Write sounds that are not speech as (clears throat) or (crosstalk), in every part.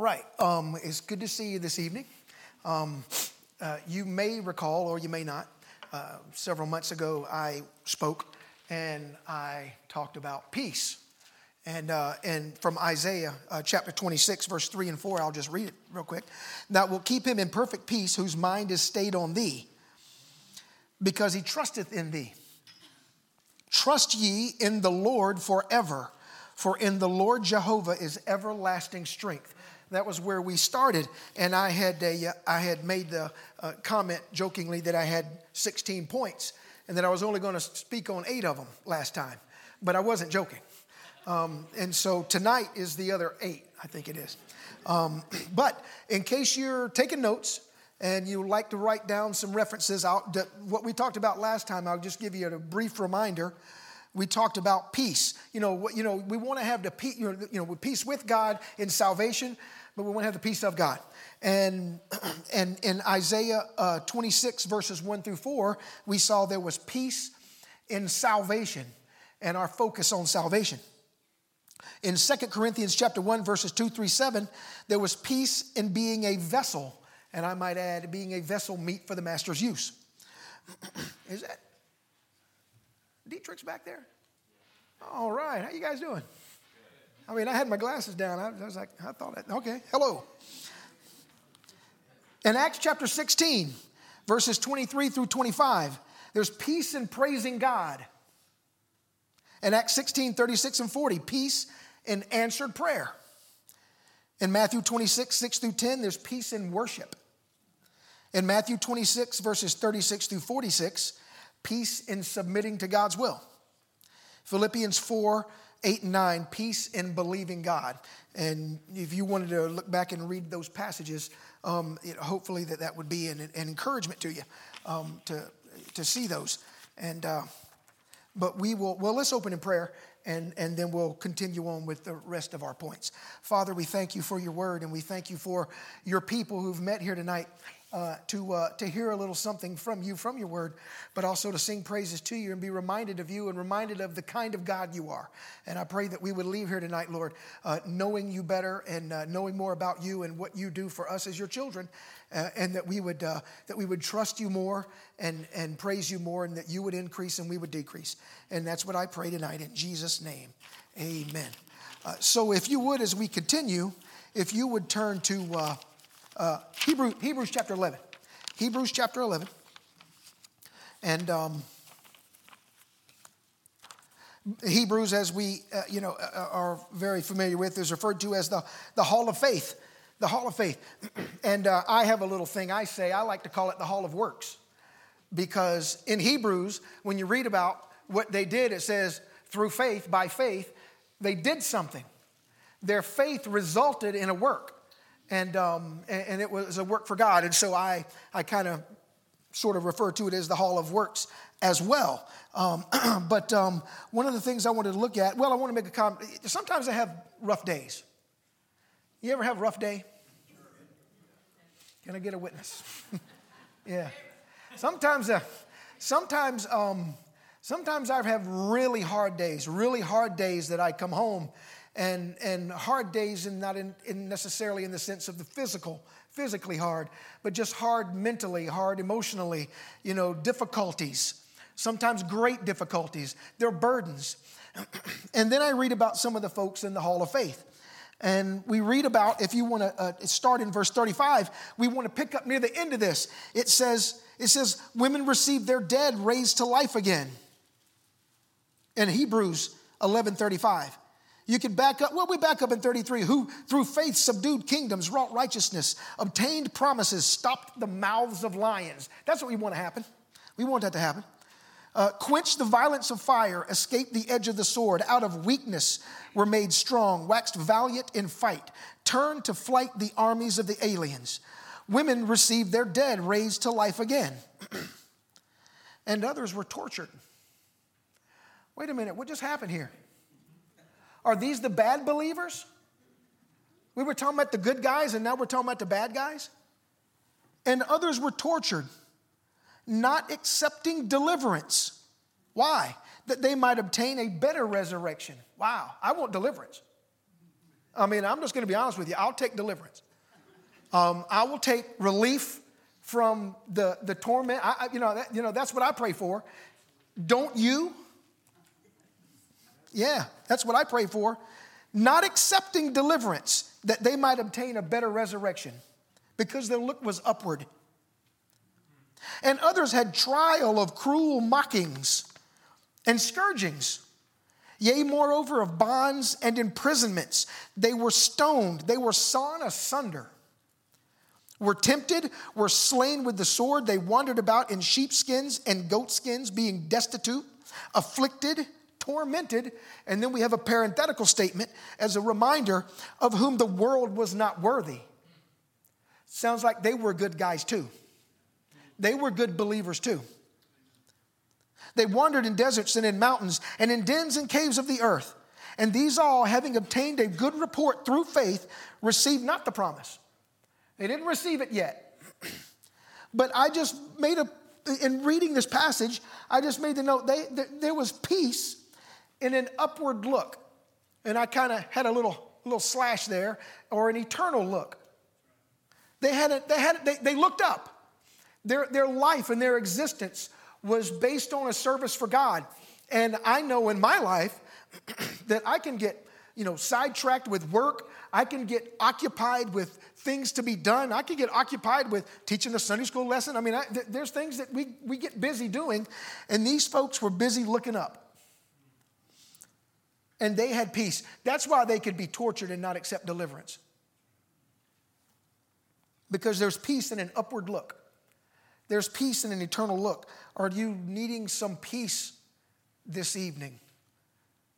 right. Um, it's good to see you this evening. Um, uh, you may recall, or you may not, uh, several months ago I spoke and I talked about peace. And, uh, and from Isaiah uh, chapter 26, verse 3 and 4, I'll just read it real quick. That will keep him in perfect peace whose mind is stayed on thee, because he trusteth in thee. Trust ye in the Lord forever, for in the Lord Jehovah is everlasting strength. That was where we started, and I had, a, uh, had made the uh, comment jokingly that I had 16 points and that I was only going to speak on eight of them last time, but I wasn't joking. Um, and so tonight is the other eight, I think it is. Um, (clears throat) but in case you're taking notes and you like to write down some references, out what we talked about last time, I'll just give you a brief reminder. We talked about peace. You know, you know, we want to have the peace, you know, you know, peace with God in salvation, but we want to have the peace of God. And, (clears throat) and in Isaiah uh, 26, verses 1 through 4, we saw there was peace in salvation and our focus on salvation. In 2 Corinthians chapter 1, verses 2 through 7, there was peace in being a vessel, and I might add, being a vessel meet for the master's use. (clears throat) Is that Dietrich's back there? All right, how you guys doing? I mean, I had my glasses down. I was like, I thought, okay, hello. In Acts chapter 16, verses 23 through 25, there's peace in praising God. In Acts 16, 36 and 40, peace in answered prayer. In Matthew 26, 6 through 10, there's peace in worship. In Matthew 26, verses 36 through 46, peace in submitting to God's will. Philippians 4, 8 and 9, peace in believing God. And if you wanted to look back and read those passages, um, it, hopefully that that would be an, an encouragement to you um, to, to see those. And, uh, but we will, well, let's open in prayer and, and then we'll continue on with the rest of our points. Father, we thank you for your word and we thank you for your people who've met here tonight uh, to, uh, to hear a little something from you, from your word, but also to sing praises to you and be reminded of you and reminded of the kind of God you are. And I pray that we would leave here tonight, Lord, uh, knowing you better and uh, knowing more about you and what you do for us as your children, uh, and that we would, that we would trust you more and, and praise you more, and that you would increase and we would decrease. And that's what I pray tonight in Jesus' name. Amen. so if you would, as we continue, if you would turn to uh, Hebrew, Hebrews chapter 11. Hebrews chapter 11. And um, Hebrews, as we uh, you know uh, are very familiar with, is referred to as the, the Hall of Faith. The Hall of Faith. (clears throat) and uh, I have a little thing I say, I like to call it the Hall of Works. Because in Hebrews, when you read about what they did, it says, through faith, by faith, they did something. Their faith resulted in a work and, um, and, it was a work for God. And so I, I kind of sort of refer to it as the Hall of Works as well. Um, (clears throat) but um, one of the things I wanted to look at, well, I want to make a comment. Sometimes I have rough days. You ever have a rough day? Can I get a witness? (laughs) yeah. Sometimes, uh, sometimes, um, sometimes I have really hard days, really hard days that I come home and, and hard days, and not in, in necessarily in the sense of the physical, physically hard, but just hard mentally, hard emotionally, you know, difficulties, sometimes great difficulties. They're burdens. (clears throat) and then I read about some of the folks in the Hall of Faith. And we read about, if you want to uh, start in verse 35, we want to pick up near the end of this. It says, it says, women receive their dead raised to life again. In Hebrews 11:35. You can back up, well, we back up in 33. Who through faith subdued kingdoms, wrought righteousness, obtained promises, stopped the mouths of lions. That's what we want to happen. We want that to happen. Uh, quenched the violence of fire, escaped the edge of the sword, out of weakness were made strong, waxed valiant in fight, turned to flight the armies of the aliens. Women received their dead raised to life again, (clears throat) and others were tortured. Wait a minute, what just happened here? Are these the bad believers? We were talking about the good guys, and now we're talking about the bad guys? And others were tortured, not accepting deliverance. Why? That they might obtain a better resurrection. Wow, I want deliverance. I mean, I'm just going to be honest with you. I'll take deliverance. Um, I will take relief from the, the torment. I, you, know, that, you know, that's what I pray for. Don't you? Yeah, that's what I pray for. Not accepting deliverance that they might obtain a better resurrection because their look was upward. And others had trial of cruel mockings and scourgings. Yea, moreover, of bonds and imprisonments. They were stoned, they were sawn asunder, were tempted, were slain with the sword. They wandered about in sheepskins and goatskins, being destitute, afflicted, tormented. And then we have a parenthetical statement as a reminder of whom the world was not worthy. Sounds like they were good guys too. They were good believers too. They wandered in deserts and in mountains and in dens and caves of the earth. And these all, having obtained a good report through faith, received not the promise. They didn't receive it yet. (clears throat) but I just made a, in reading this passage, I just made the note they, there was peace in an upward look. And I kind of had a little, little slash there, or an eternal look. They, had a, they, had, they, they looked up. Their, their life and their existence was based on a service for God. And I know in my life (clears throat) that I can get, you know, sidetracked with work. I can get occupied with things to be done. I can get occupied with teaching a Sunday school lesson. I mean, I, th- there's things that we, we get busy doing. And these folks were busy looking up. And they had peace. That's why they could be tortured and not accept deliverance. Because there's peace in an upward look. There's peace in an eternal look. Are you needing some peace this evening?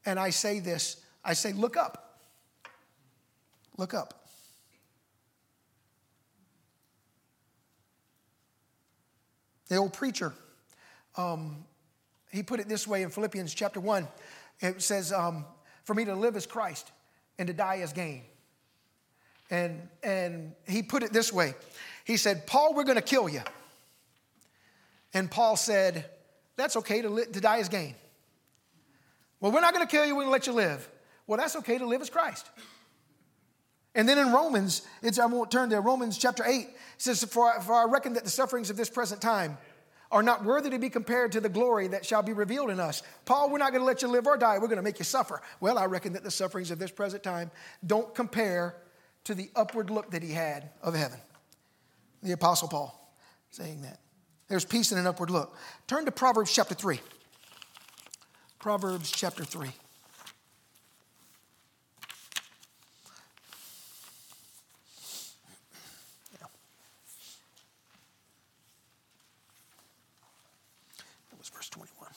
And I say this I say, look up. Look up. The old preacher, um, he put it this way in Philippians chapter 1. It says, um, For me to live is Christ, and to die is gain. And, and he put it this way He said, Paul, we're going to kill you. And Paul said, That's okay to, li- to die as gain. Well, we're not going to kill you, we're going to let you live. Well, that's okay to live as Christ. And then in Romans, it's, I won't turn there, Romans chapter 8 says, for, for I reckon that the sufferings of this present time are not worthy to be compared to the glory that shall be revealed in us. Paul, we're not going to let you live or die. We're going to make you suffer. Well, I reckon that the sufferings of this present time don't compare to the upward look that he had of heaven. The Apostle Paul saying that. There's peace in an upward look. Turn to Proverbs chapter 3. Proverbs chapter 3. Yeah. That was verse 21.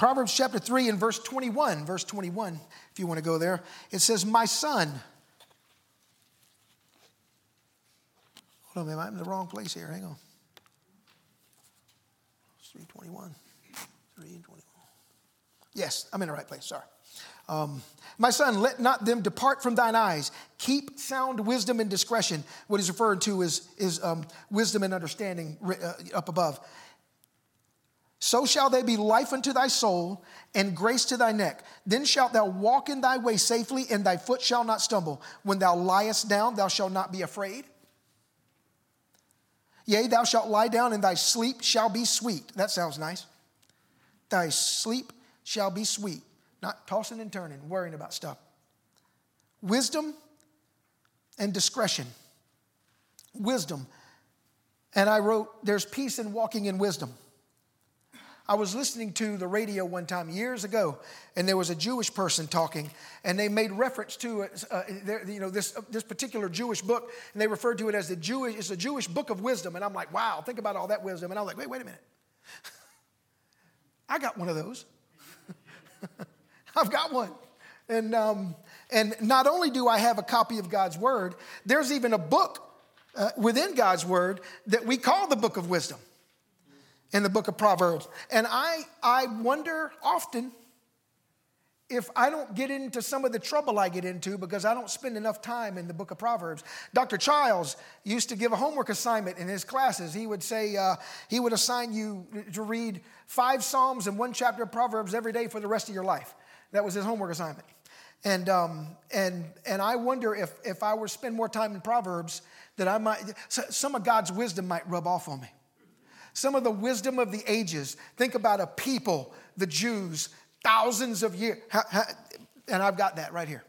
Proverbs chapter 3 and verse 21. Verse 21, if you want to go there, it says, My son, Hold on, I'm in the wrong place here. Hang on. 321. 321. Yes, I'm in the right place. Sorry. Um, my son, let not them depart from thine eyes. Keep sound wisdom and discretion. What he's referring to is, is um, wisdom and understanding uh, up above. So shall they be life unto thy soul and grace to thy neck. Then shalt thou walk in thy way safely, and thy foot shall not stumble. When thou liest down, thou shalt not be afraid. Yea, thou shalt lie down, and thy sleep shall be sweet. That sounds nice. Thy sleep shall be sweet, not tossing and turning, worrying about stuff. Wisdom and discretion. Wisdom. And I wrote, There's peace in walking in wisdom. I was listening to the radio one time years ago, and there was a Jewish person talking, and they made reference to uh, you know this uh, this particular Jewish book, and they referred to it as the Jewish it's a Jewish book of wisdom. And I'm like, wow, think about all that wisdom. And I was like, wait, wait a minute, (laughs) I got one of those. (laughs) I've got one, and um, and not only do I have a copy of God's word, there's even a book uh, within God's word that we call the book of wisdom in the book of Proverbs. And I, I wonder often if I don't get into some of the trouble I get into because I don't spend enough time in the book of Proverbs. Dr. Childs used to give a homework assignment in his classes. He would say, uh, he would assign you to read five Psalms and one chapter of Proverbs every day for the rest of your life. That was his homework assignment. And, um, and, and I wonder if, if I were to spend more time in Proverbs, that I might, some of God's wisdom might rub off on me. Some of the wisdom of the ages. Think about a people, the Jews, thousands of years. And I've got that right here.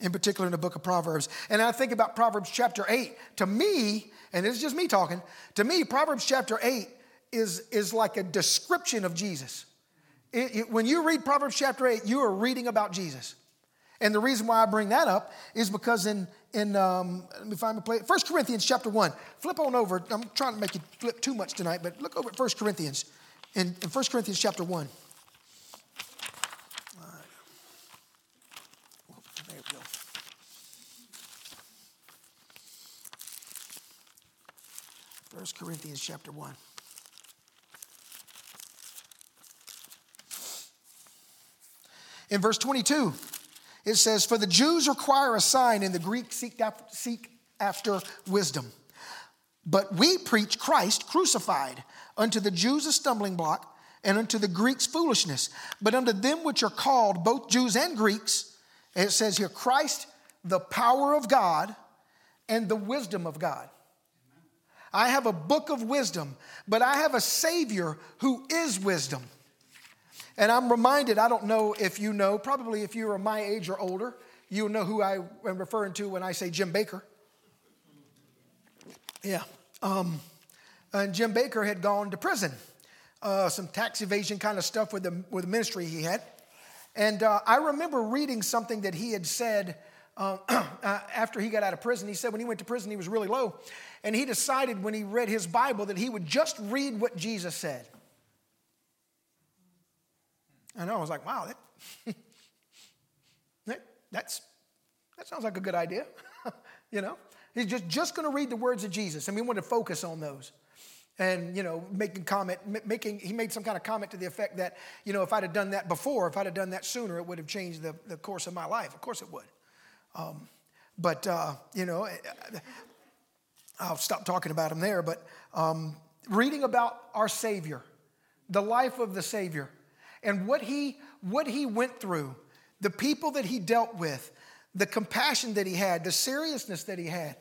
In particular, in the book of Proverbs. And I think about Proverbs chapter 8. To me, and it's just me talking, to me, Proverbs chapter 8 is, is like a description of Jesus. It, it, when you read Proverbs chapter 8, you are reading about Jesus. And the reason why I bring that up is because in, in um, let me find my place, 1 Corinthians chapter 1. Flip on over. I'm trying to make you flip too much tonight, but look over at 1 Corinthians in, in 1 Corinthians chapter 1. There we go. First Corinthians chapter 1. In verse 22, it says, For the Jews require a sign, and the Greeks seek after, wisdom. But we preach Christ crucified, unto the Jews a stumbling block, and unto the Greeks foolishness. But unto them which are called, both Jews and Greeks, it says here, Christ, the power of God and the wisdom of God. I have a book of wisdom, but I have a Savior who is wisdom. And I'm reminded, I don't know if you know, probably if you are my age or older, you'll know who I am referring to when I say Jim Bakker. Yeah. Um, and Jim Bakker had gone to prison, uh, some tax evasion kind of stuff with the, with the ministry he had. And uh, I remember reading something that he had said (clears throat) uh, after he got out of prison. He said when he went to prison, he was really low. And he decided when he read his Bible that he would just read what Jesus said. And I was like, wow, that, (laughs) that, that's, that sounds like a good idea. (laughs) you know, he's just, just going to read the words of Jesus, and we want to focus on those. And, you know, making comment, making, he made some kind of comment to the effect that, you know, if I'd have done that before, if I'd have done that sooner, it would have changed the, the course of my life. Of course it would. Um, but, uh, you know, I'll stop talking about him there, but um, reading about our Savior, the life of the Savior, and what he, what he went through, the people that he dealt with, the compassion that he had, the seriousness that he had,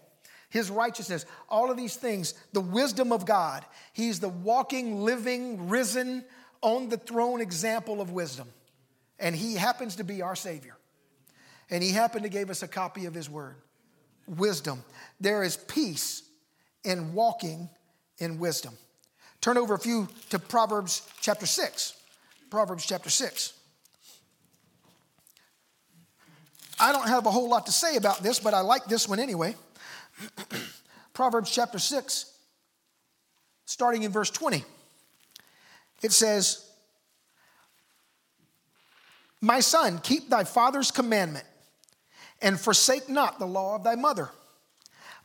his righteousness, all of these things, the wisdom of God. He's the walking, living, risen, on the throne example of wisdom. And he happens to be our Savior. And he happened to give us a copy of his word. Wisdom. There is peace in walking in wisdom. Turn over a few to Proverbs chapter 6. Proverbs chapter 6. I don't have a whole lot to say about this, but I like this one anyway. (clears throat) Proverbs chapter 6, starting in verse 20. It says, My son, keep thy father's commandment and forsake not the law of thy mother.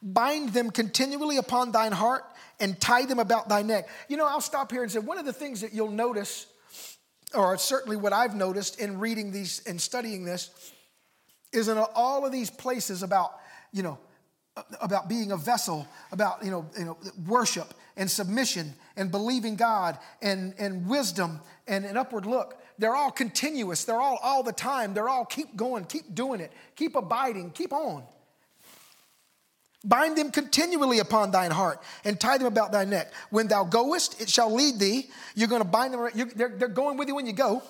Bind them continually upon thine heart and tie them about thy neck. You know, I'll stop here and say one of the things that you'll notice or certainly what I've noticed in reading these and studying this, is in all of these places about, you know, about being a vessel, about, you know, you know worship and submission and believing God and, and wisdom and an upward look. They're all continuous. They're all all the time. They're all keep going, keep doing it, keep abiding, keep on. Bind them continually upon thine heart and tie them about thy neck. When thou goest, it shall lead thee. You're going to bind them, they're, they're going with you when you go.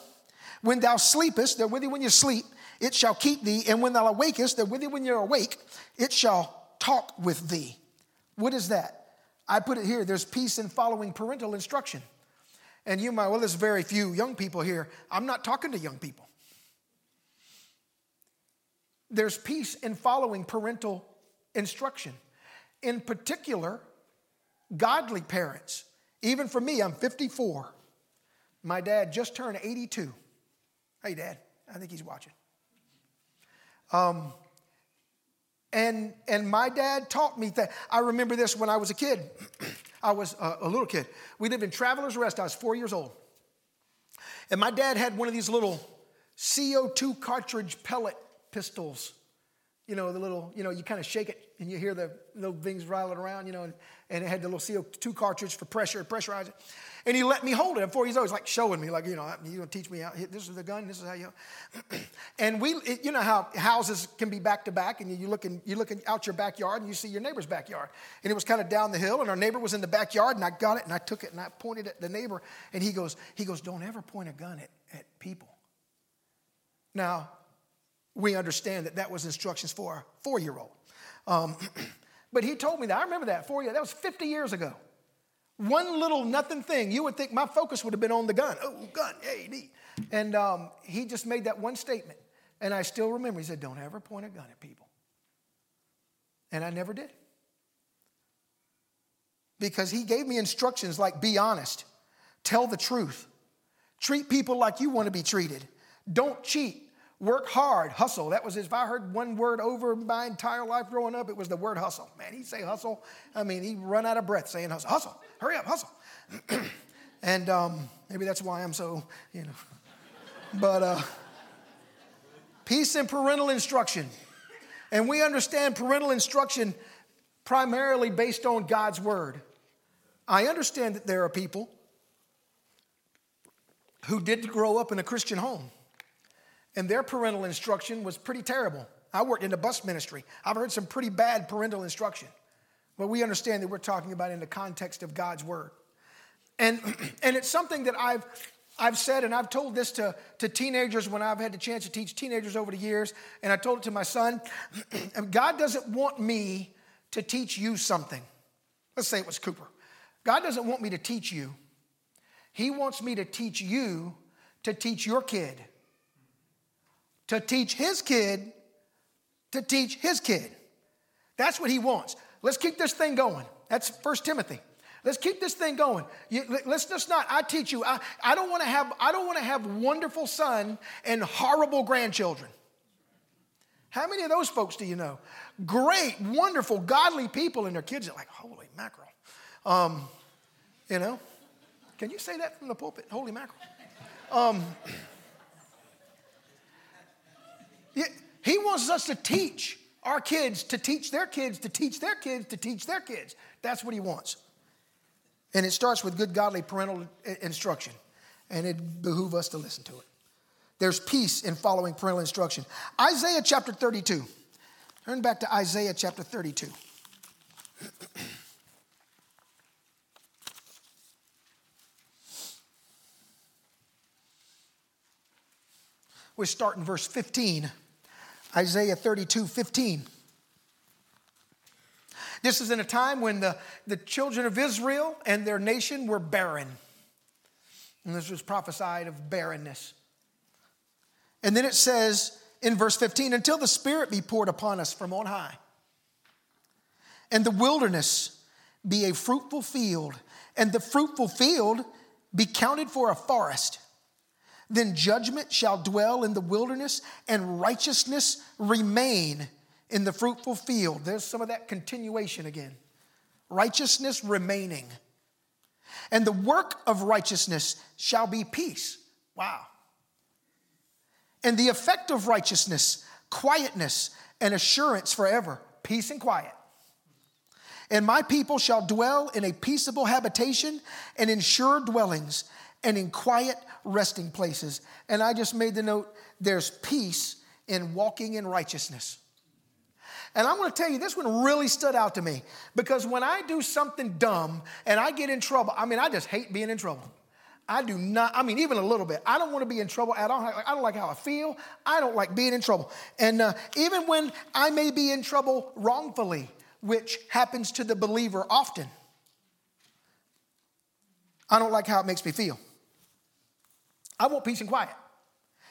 When thou sleepest, they're with you when you sleep. It shall keep thee. And when thou awakest, they're with you when you're awake. It shall talk with thee. What is that? I put it here there's peace in following parental instruction. And you might, well, there's very few young people here. I'm not talking to young people. There's peace in following parental instruction. In particular, godly parents. Even for me, I'm 54. My dad just turned 82. Hey, Dad, I think he's watching. Um, and, and my dad taught me that. I remember this when I was a kid. (clears throat) I was a, a little kid. We lived in Travelers Rest. I was four years old. And my dad had one of these little CO2 cartridge pellet pistols. You know, the little, you know, you kind of shake it and you hear the little things rattling around, you know, and, and it had the little CO2 cartridge for pressure, pressurize it. And he let me hold it before he's always like showing me, like, you know, you're going to teach me how, this is the gun, this is how you. (clears throat) and we, it, you know how houses can be back to back, and you look, in, you look out your backyard and you see your neighbor's backyard. And it was kind of down the hill, and our neighbor was in the backyard, and I got it and I took it and I pointed at the neighbor, and he goes, he goes, don't ever point a gun at, at people. Now, we understand that that was instructions for a four year old. Um, (clears throat) but he told me that. I remember that four years. That was 50 years ago. One little nothing thing, you would think my focus would have been on the gun. Oh, gun, neat. And um, he just made that one statement. And I still remember, he said, Don't ever point a gun at people. And I never did. Because he gave me instructions like be honest, tell the truth, treat people like you want to be treated, don't cheat, Work hard, hustle. That was his, if I heard one word over my entire life growing up, it was the word hustle. Man, he'd say hustle. I mean, he'd run out of breath saying hustle. Hustle, hurry up, hustle. (clears throat) and um, maybe that's why I'm so, you know. But uh, peace and parental instruction. And we understand parental instruction primarily based on God's word. I understand that there are people who didn't grow up in a Christian home and their parental instruction was pretty terrible. I worked in the bus ministry. I've heard some pretty bad parental instruction. But we understand that we're talking about in the context of God's word. And, (clears throat) and it's something that I've, I've said, and I've told this to, to teenagers when I've had the chance to teach teenagers over the years, and I told it to my son. (clears throat) God doesn't want me to teach you something. Let's say it was Cooper. God doesn't want me to teach you, He wants me to teach you to teach your kid to teach his kid to teach his kid. That's what he wants. Let's keep this thing going. That's First Timothy. Let's keep this thing going. You, let's just not. I teach you. I, I don't want to have. I don't want to have wonderful son and horrible grandchildren. How many of those folks do you know? Great, wonderful, godly people, and their kids are like, holy mackerel. Um, you know, can you say that from the pulpit? Holy mackerel. Um, He wants us to teach our kids to teach their kids to teach their kids to teach their kids. That's what he wants. And it starts with good godly parental instruction. And it behooves us to listen to it. There's peace in following parental instruction. Isaiah chapter 32. Turn back to Isaiah chapter 32. we start in verse 15. Isaiah 32 15. This is in a time when the, the children of Israel and their nation were barren. And this was prophesied of barrenness. And then it says in verse 15, until the Spirit be poured upon us from on high, and the wilderness be a fruitful field, and the fruitful field be counted for a forest then judgment shall dwell in the wilderness, and righteousness remain in the fruitful field. There's some of that continuation again. Righteousness remaining. And the work of righteousness shall be peace. Wow. And the effect of righteousness, quietness and assurance forever. Peace and quiet. And my people shall dwell in a peaceable habitation and in sure dwellings and in quiet resting places. And I just made the note there's peace in walking in righteousness. And I'm to tell you, this one really stood out to me because when I do something dumb and I get in trouble, I mean, I just hate being in trouble. I do not, I mean, even a little bit. I don't want to be in trouble at all. I don't like how I feel. I don't like being in trouble. And uh, even when I may be in trouble wrongfully, which happens to the believer often, I don't like how it makes me feel. I want peace and quiet.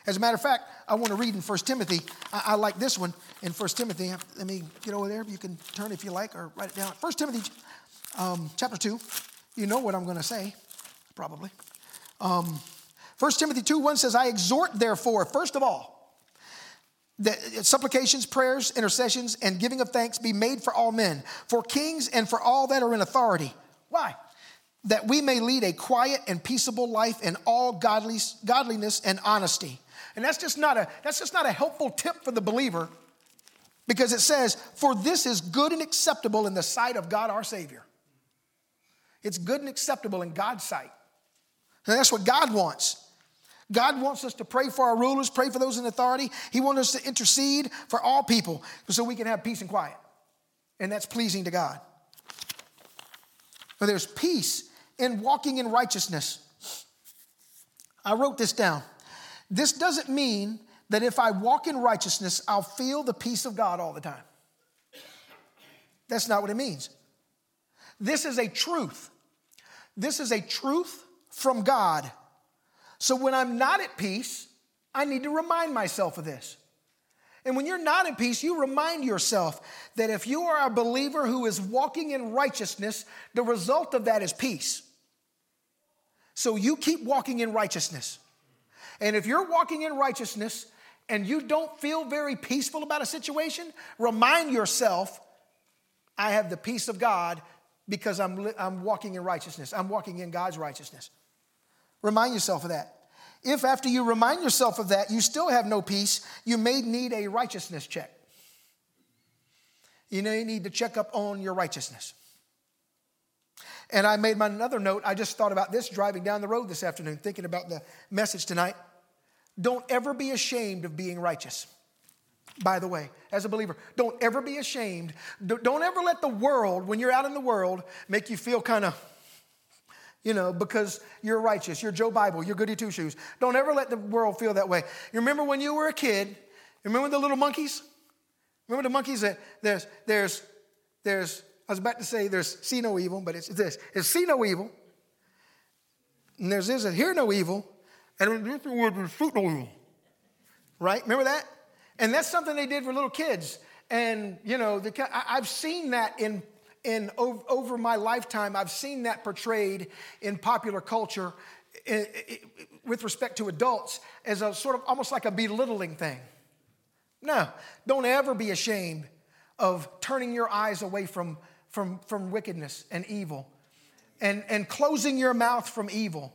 As a matter of fact, I want to read in 1 Timothy. I, I, like this one in 1 Timothy. Let me get over there. You can turn if you like or write it down. 1 Timothy um, chapter 2. You know what I'm going to say, probably. Um, 1 Timothy 2 1 says, I exhort, therefore, first of all, that supplications, prayers, intercessions, and giving of thanks be made for all men, for kings and for all that are in authority. Why? That we may lead a quiet and peaceable life in all godliness and honesty. And that's just not a that's just not a helpful tip for the believer because it says, "For this is good and acceptable in the sight of God our Savior." It's good and acceptable in God's sight. And that's what God wants. God wants us to pray for our rulers, pray for those in authority. He wants us to intercede for all people so we can have peace and quiet. And that's pleasing to God. But there's peace in walking in righteousness. I wrote this down. This doesn't mean that if I walk in righteousness, I'll feel the peace of God all the time. That's not what it means. This is a truth. This is a truth from God. So when I'm not at peace, I need to remind myself of this. And when you're not in peace, you remind yourself that if you are a believer who is walking in righteousness, the result of that is peace. So you keep walking in righteousness. And if you're walking in righteousness and you don't feel very peaceful about a situation, remind yourself, I have the peace of God because I'm, I'm walking in righteousness. I'm walking in God's righteousness. Remind yourself of that. If after you remind yourself of that, you still have no peace, you may need a righteousness check. You you need to check up on your righteousness. And I made my another note. I just thought about this driving down the road this afternoon, thinking about the message tonight. Don't ever be ashamed of being righteous. By the way, as a believer, don't ever be ashamed. Don't ever let the world, when you're out in the world, make you feel kind of, you know, because you're righteous, you're Joe Bible, you're goody two shoes. Don't ever let the world feel that way. You remember when you were a kid? Remember the little monkeys? Remember the monkeys that there's, there's, there's, I was about to say there's see no evil, but it's this. It's see no evil. And there's this, hear no evil. And there's fruit no evil. Right? Remember that? And that's something they did for little kids. And, you know, the, I've seen that in, in over my lifetime, I've seen that portrayed in popular culture with respect to adults as a sort of almost like a belittling thing. No, don't ever be ashamed of turning your eyes away from, from, from wickedness and evil and, and closing your mouth from evil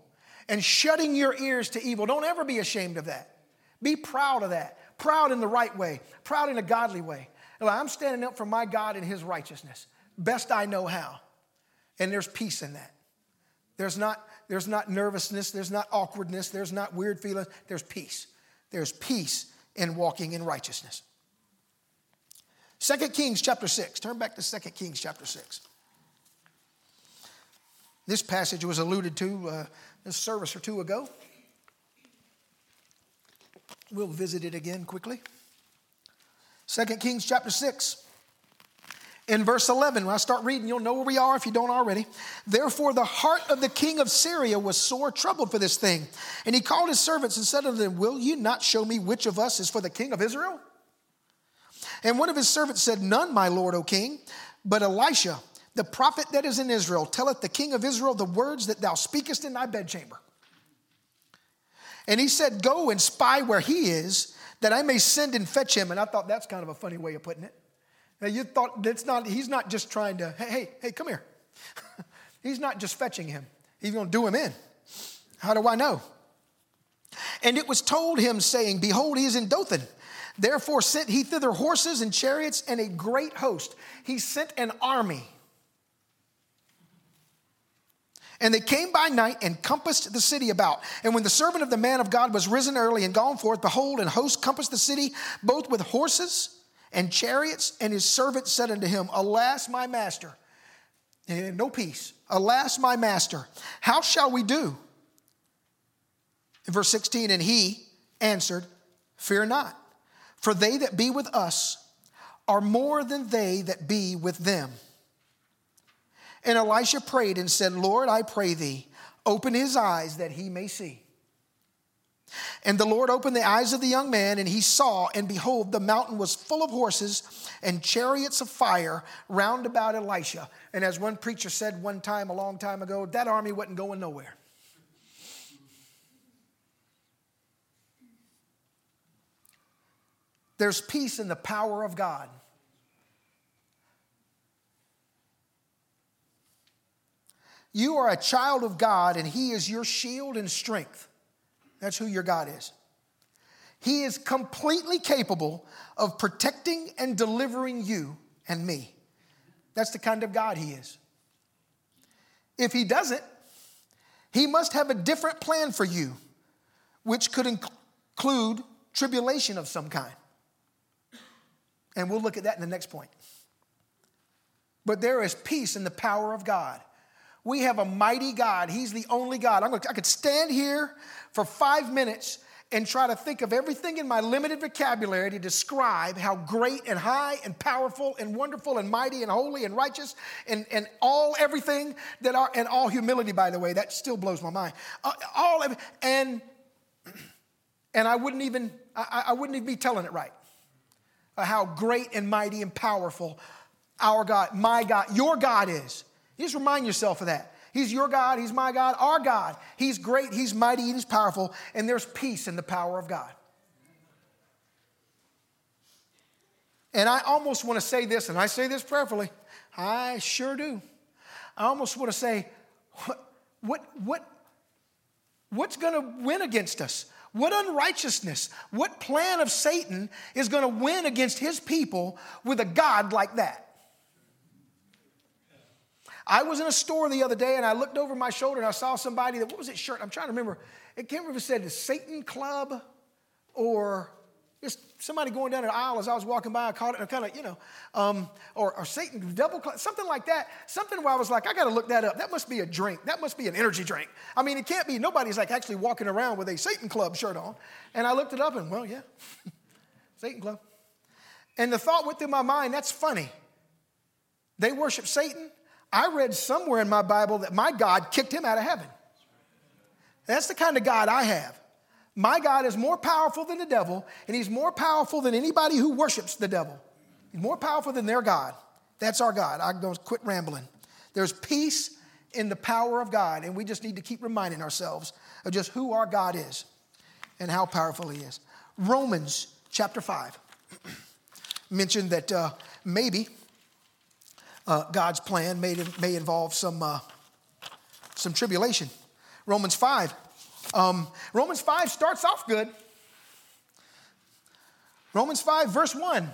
and shutting your ears to evil. Don't ever be ashamed of that. Be proud of that proud in the right way, proud in a godly way. I'm standing up for my God and his righteousness, best I know how. And there's peace in that. There's not, there's not nervousness, there's not awkwardness, there's not weird feelings, there's peace. There's peace in walking in righteousness. 2 Kings chapter 6. Turn back to 2 Kings chapter 6. This passage was alluded to uh, service or two ago. We'll visit it again quickly. 2 Kings chapter 6. In verse 11, when I start reading, you'll know where we are if you don't already. Therefore, the heart of the king of Syria was sore troubled for this thing. And he called his servants and said unto them, Will you not show me which of us is for the king of Israel? And one of his servants said, None, my lord, O king, but Elisha, the prophet that is in Israel, telleth the king of Israel the words that thou speakest in thy bedchamber. And he said, Go and spy where he is, that I may send and fetch him. And I thought that's kind of a funny way of putting it. Now you thought that's not, he's not just trying to, hey, hey, hey, come here. (laughs) he's not just fetching him, he's going to do him in. How do I know? And it was told him, saying, Behold, he is in Dothan. Therefore sent he thither horses and chariots and a great host. He sent an army. And they came by night and compassed the city about. And when the servant of the man of God was risen early and gone forth, behold, an host compassed the city, both with horses and chariots. And his servant said unto him, Alas, my master, and no peace. Alas, my master, how shall we do? In verse 16, and he answered, Fear not, for they that be with us are more than they that be with them. And Elisha prayed and said, Lord, I pray thee, open his eyes that he may see. And the Lord opened the eyes of the young man, and he saw, and behold, the mountain was full of horses and chariots of fire round about Elisha. And as one preacher said one time, a long time ago, that army wasn't going nowhere. There's peace in the power of God. You are a child of God, and He is your shield and strength. That's who your God is. He is completely capable of protecting and delivering you and me. That's the kind of God He is. If He doesn't, He must have a different plan for you, which could include tribulation of some kind. And we'll look at that in the next point. But there is peace in the power of God. We have a mighty God. He's the only God. Gonna, i could stand here for five minutes and try to think of everything in my limited vocabulary to describe how great and high and powerful and wonderful and mighty and holy and righteous and, and all everything that are, and all humility, by the way, that still blows my mind. Uh, all of, and, (clears throat) and I wouldn't even, I, I wouldn't even be telling it right. Uh, how great and mighty and powerful our God, my God, your God is. You just remind yourself of that. He's your God, He's my God, our God. He's great, He's mighty, He's powerful, and there's peace in the power of God. And I almost want to say this, and I say this prayerfully. I sure do. I almost want to say, what, what, what, what's going to win against us? What unrighteousness, what plan of Satan is going to win against his people with a God like that? I was in a store the other day and I looked over my shoulder and I saw somebody that, what was it shirt? I'm trying to remember. It can't remember if it said the Satan Club or just somebody going down an aisle as I was walking by. I caught it and kind of, you know, um, or, or Satan Double Club, something like that. Something where I was like, I got to look that up. That must be a drink. That must be an energy drink. I mean, it can't be, nobody's like actually walking around with a Satan Club shirt on. And I looked it up and, well, yeah, (laughs) Satan Club. And the thought went through my mind, that's funny. They worship Satan I read somewhere in my Bible that my God kicked him out of heaven. That's the kind of God I have. My God is more powerful than the devil, and he's more powerful than anybody who worships the devil. He's more powerful than their God. That's our God. I'm going to quit rambling. There's peace in the power of God, and we just need to keep reminding ourselves of just who our God is and how powerful he is. Romans chapter 5 (clears throat) mentioned that uh, maybe uh, God's plan may, may involve some, uh, some tribulation. Romans 5. Um, Romans 5 starts off good. Romans 5, verse 1.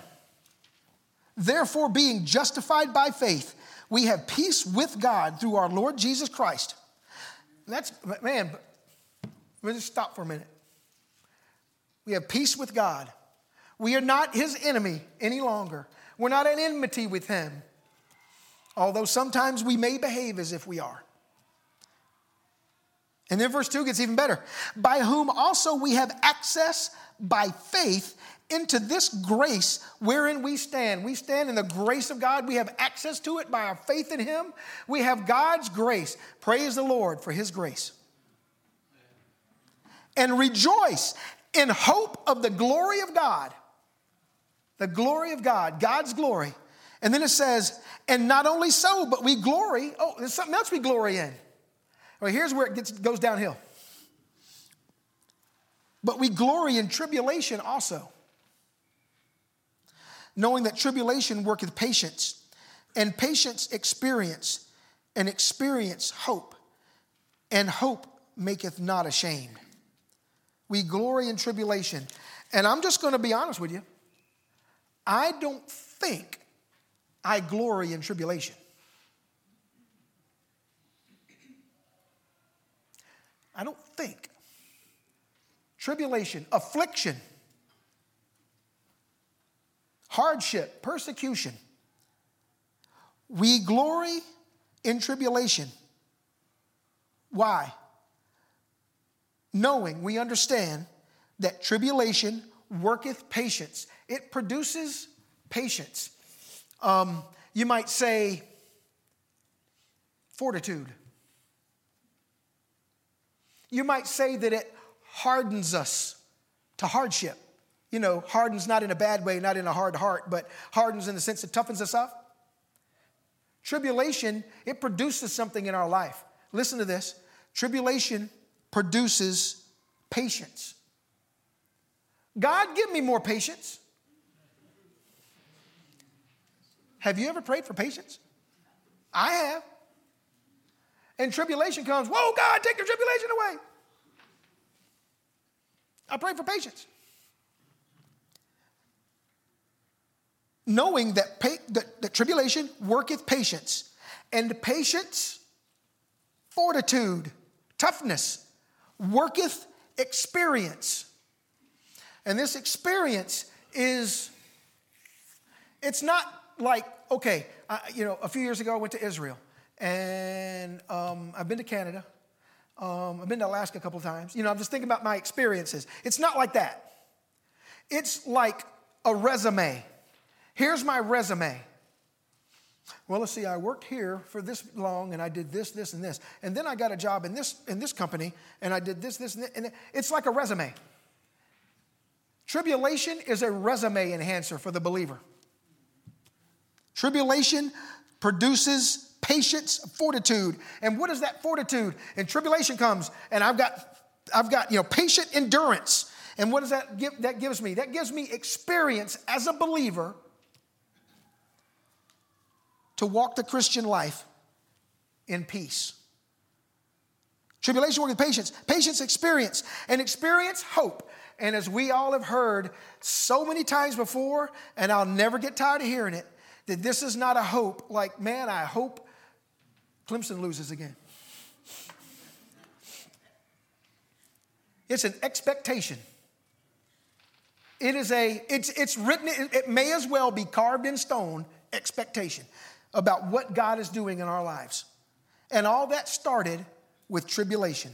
Therefore, being justified by faith, we have peace with God through our Lord Jesus Christ. that's, man, let me just stop for a minute. We have peace with God. We are not his enemy any longer. We're not in enmity with him although sometimes we may behave as if we are. And then verse 2 gets even better. By whom also we have access by faith into this grace wherein we stand. We stand in the grace of God. We have access to it by our faith in Him. We have God's grace. Praise the Lord for His grace. And rejoice in hope of the glory of God. The glory of God, God's glory. And then it says, and not only so, but we glory. Oh, there's something else we glory in. Well, here's where it gets, goes downhill. But we glory in tribulation also, knowing that tribulation worketh patience, and patience experience, and experience hope, and hope maketh not ashamed. We glory in tribulation. And I'm just going to be honest with you. I don't think I glory in tribulation. I don't think. Tribulation, affliction, hardship, persecution. We glory in tribulation. Why? Knowing, we understand that tribulation worketh patience, it produces patience. Um, you might say fortitude. You might say that it hardens us to hardship. You know, hardens not in a bad way, not in a hard heart, but hardens in the sense it toughens us up. Tribulation, it produces something in our life. Listen to this tribulation produces patience. God, give me more patience. Have you ever prayed for patience? I have. and tribulation comes, whoa, God, take your tribulation away. I pray for patience. Knowing that, pa- that, that tribulation worketh patience, and patience, fortitude, toughness, worketh experience. And this experience is, it's not like, okay, I, you know, a few years ago I went to Israel and um, I've been to Canada. Um, I've been to Alaska a couple of times. You know, I'm just thinking about my experiences. It's not like that. It's like a resume. Here's my resume. Well, let's see, I worked here for this long and I did this, this, and this. And then I got a job in this, in this company and I did this, this, and, this, and it's like a resume. Tribulation is a resume enhancer for the believer. Tribulation produces patience, fortitude. And what is that fortitude? And tribulation comes, and I've got, I've got, you know, patient endurance. And what does that give? That gives me? That gives me experience as a believer to walk the Christian life in peace. Tribulation work with patience, patience experience, and experience hope. And as we all have heard so many times before, and I'll never get tired of hearing it, that this is not a hope like, man, I hope Clemson loses again. It's an expectation. It is a, it's, it's written, it, may as well be carved in stone expectation about what God is doing in our lives. And all that started with tribulation.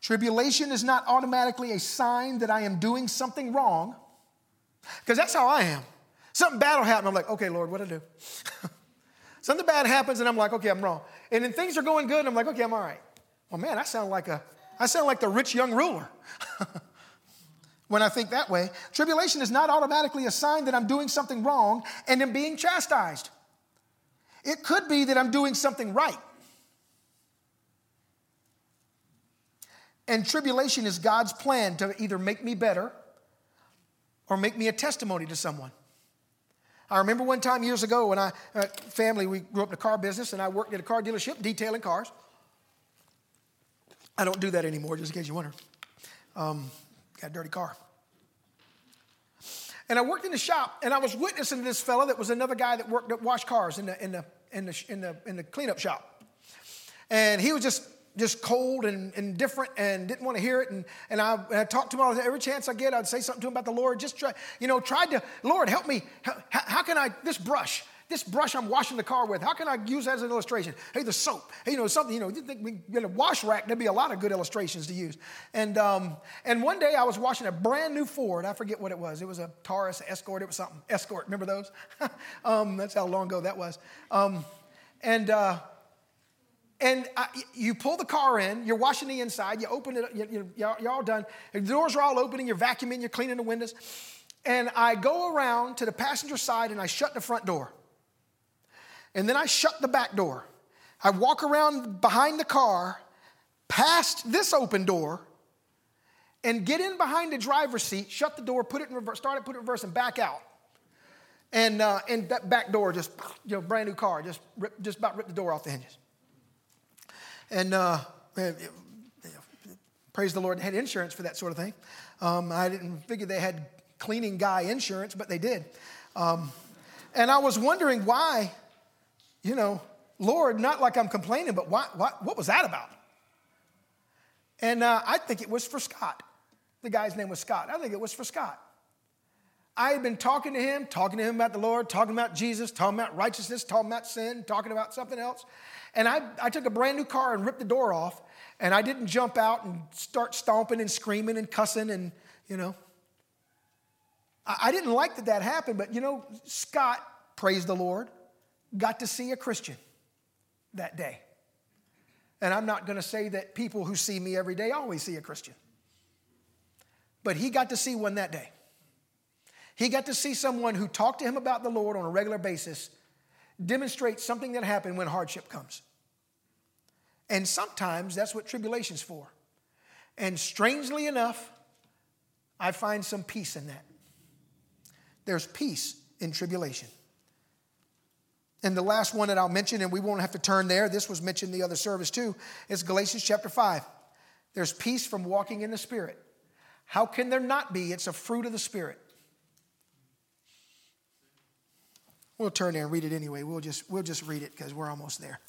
Tribulation is not automatically a sign that I am doing something wrong, because that's how I am. Something bad will happen. I'm like, okay, Lord, what do I do? (laughs) Something bad happens, and I'm like, okay, I'm wrong. And then things are going good, and I'm like, okay, I'm all right. Well, man, I sound like a, I sound like the rich young ruler. (laughs) when I think that way. Tribulation is not automatically a sign that I'm doing something wrong and am being chastised. It could be that I'm doing something right. And tribulation is God's plan to either make me better or make me a testimony to someone. I remember one time years ago when I, uh, family, we grew up in a car business and I worked at a car dealership detailing cars. I don't do that anymore, just in case you wonder. Um, got a dirty car. And I worked in the shop and I was witnessing this fella that was another guy that worked at wash cars in the, in the, in the, in the, in the cleanup shop. And he was just just cold and, and different and didn't want to hear it. And, and, I, I talked to him all, every chance I get, I'd say something to him about the Lord. Just try, you know, tried to, Lord, help me. How, how can I, this brush, this brush I'm washing the car with, how can I use that as an illustration? Hey, the soap, hey, you know, something, you know, you think we get a wash rack, there'd be a lot of good illustrations to use. And, um, and one day I was washing a brand new Ford. I forget what it was. It was a Taurus Escort. It was something. Escort, remember those? (laughs) um, that's how long ago that was. Um, and, uh, and I, you pull the car in, you're washing the inside, you open it, you, you, you're all done. The doors are all opening, you're vacuuming, you're cleaning the windows. And I go around to the passenger side and I shut the front door. And then I shut the back door. I walk around behind the car, past this open door, and get in behind the driver's seat, shut the door, put it in reverse, start it, put it in reverse, and back out. And, uh, and that back door just, you know, brand new car, just, rip, just about ripped the door off the hinges. And uh, praise the Lord, had insurance for that sort of thing. Um, I didn't figure they had cleaning guy insurance, but they did. Um, and I was wondering why, you know, Lord, not like I'm complaining, but why, why, what was that about? And uh, I think it was for Scott. The guy's name was Scott. I think it was for Scott. I had been talking to him, talking to him about the Lord, talking about Jesus, talking about righteousness, talking about sin, talking about something else. And I, I took a brand new car and ripped the door off, and I didn't jump out and start stomping and screaming and cussing and, you know. I, I didn't like that that happened, but, you know, Scott, praise the Lord, got to see a Christian that day. And I'm not going to say that people who see me every day always see a Christian. But he got to see one that day. He got to see someone who talked to him about the Lord on a regular basis demonstrate something that happened when hardship comes. And sometimes that's what tribulation's for. And strangely enough, I find some peace in that. There's peace in tribulation. And the last one that I'll mention, and we won't have to turn there, this was mentioned in the other service too, is Galatians chapter 5. There's peace from walking in the Spirit. How can there not be? It's a fruit of the Spirit. We'll turn there and read it anyway. We'll just, we'll just read it because we're almost there.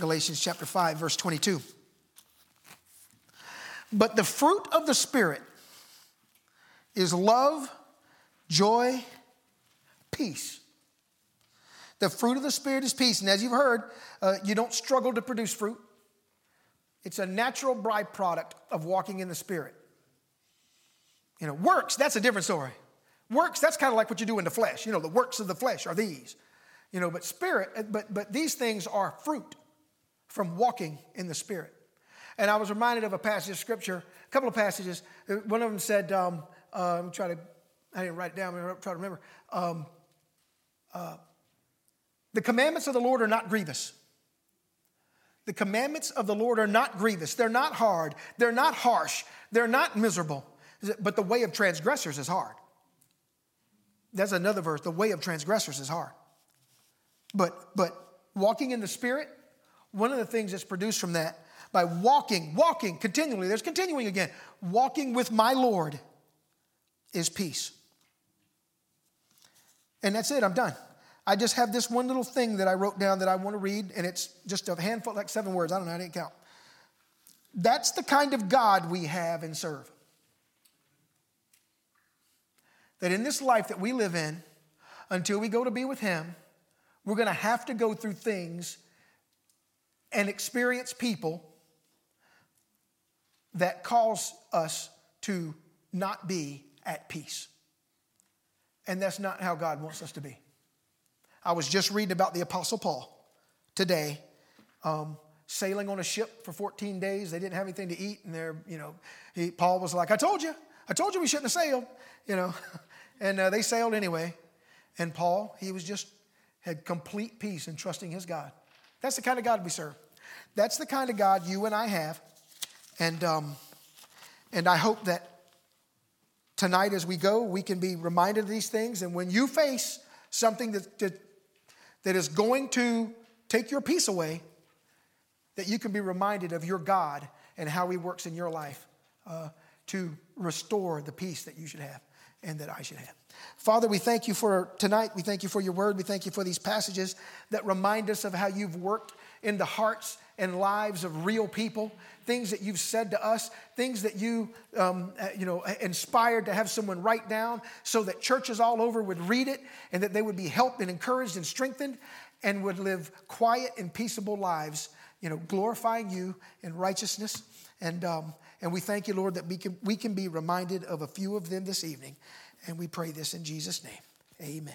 Galatians chapter 5, verse 22. But the fruit of the Spirit is love, joy, peace. The fruit of the Spirit is peace. And as you've heard, uh, you don't struggle to produce fruit, it's a natural byproduct of walking in the Spirit. You know, works, that's a different story. Works, that's kind of like what you do in the flesh. You know, the works of the flesh are these. You know, but spirit, but but these things are fruit from walking in the spirit. And I was reminded of a passage of scripture, a couple of passages. One of them said, um, uh, I'm trying to, I didn't write it down, I'm trying to remember. Um, uh, the commandments of the Lord are not grievous. The commandments of the Lord are not grievous. They're not hard. They're not harsh. They're not miserable. But the way of transgressors is hard. That's another verse. The way of transgressors is hard. But, but walking in the Spirit, one of the things that's produced from that, by walking, walking continually, there's continuing again, walking with my Lord is peace. And that's it, I'm done. I just have this one little thing that I wrote down that I want to read, and it's just a handful, like seven words. I don't know, I didn't count. That's the kind of God we have and serve. That in this life that we live in, until we go to be with Him, we're going to have to go through things and experience people that cause us to not be at peace. And that's not how God wants us to be. I was just reading about the Apostle Paul today, um, sailing on a ship for 14 days. They didn't have anything to eat, and they're, you know, he, Paul was like, "I told you, I told you we shouldn't have sailed," you know, (laughs) and uh, they sailed anyway. And Paul, he was just had complete peace in trusting his God. That's the kind of God we serve. That's the kind of God you and I have, and um, and I hope that tonight as we go, we can be reminded of these things. And when you face something that, that that is going to take your peace away, that you can be reminded of your God and how He works in your life uh, to restore the peace that you should have and that I should have. Father, we thank you for tonight. We thank you for your word. We thank you for these passages that remind us of how you've worked in the hearts and lives of real people, things that you've said to us, things that you, um, uh, you know, inspired to have someone write down so that churches all over would read it and that they would be helped and encouraged and strengthened and would live quiet and peaceable lives, you know, glorifying you in righteousness. And, um, and we thank you, Lord, that we can, we can be reminded of a few of them this evening. And we pray this in Jesus' name. Amen.